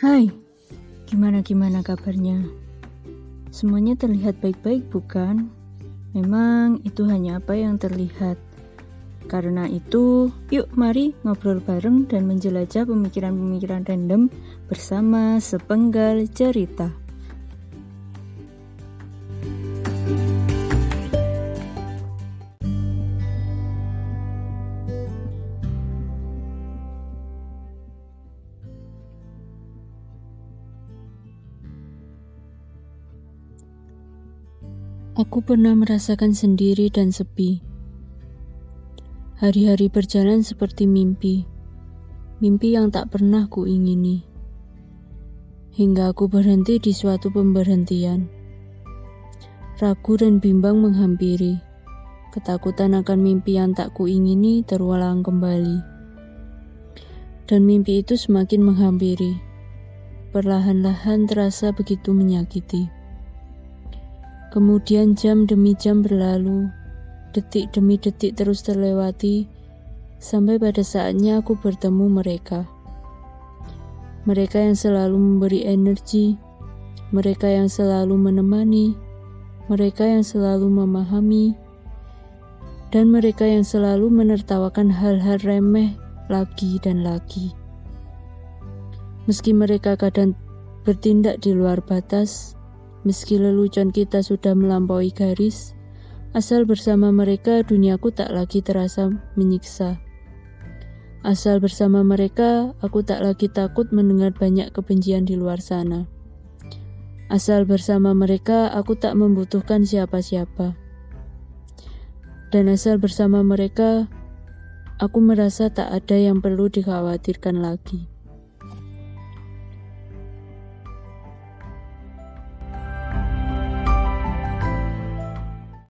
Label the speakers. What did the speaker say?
Speaker 1: Hai, gimana-gimana kabarnya? Semuanya terlihat baik-baik bukan? Memang itu hanya apa yang terlihat. Karena itu, yuk mari ngobrol bareng dan menjelajah pemikiran-pemikiran random bersama sepenggal cerita. Aku pernah merasakan sendiri dan sepi. Hari-hari berjalan seperti mimpi, mimpi yang tak pernah kuingini. Hingga aku berhenti di suatu pemberhentian. Ragu dan bimbang menghampiri. Ketakutan akan mimpi yang tak kuingini terulang kembali. Dan mimpi itu semakin menghampiri. Perlahan-lahan terasa begitu menyakiti. Kemudian jam demi jam berlalu, detik demi detik terus terlewati, sampai pada saatnya aku bertemu mereka. Mereka yang selalu memberi energi, mereka yang selalu menemani, mereka yang selalu memahami, dan mereka yang selalu menertawakan hal-hal remeh lagi dan lagi. Meski mereka kadang bertindak di luar batas, Meski lelucon kita sudah melampaui garis, asal bersama mereka duniaku tak lagi terasa menyiksa. Asal bersama mereka, aku tak lagi takut mendengar banyak kebencian di luar sana. Asal bersama mereka, aku tak membutuhkan siapa-siapa. Dan asal bersama mereka, aku merasa tak ada yang perlu dikhawatirkan lagi.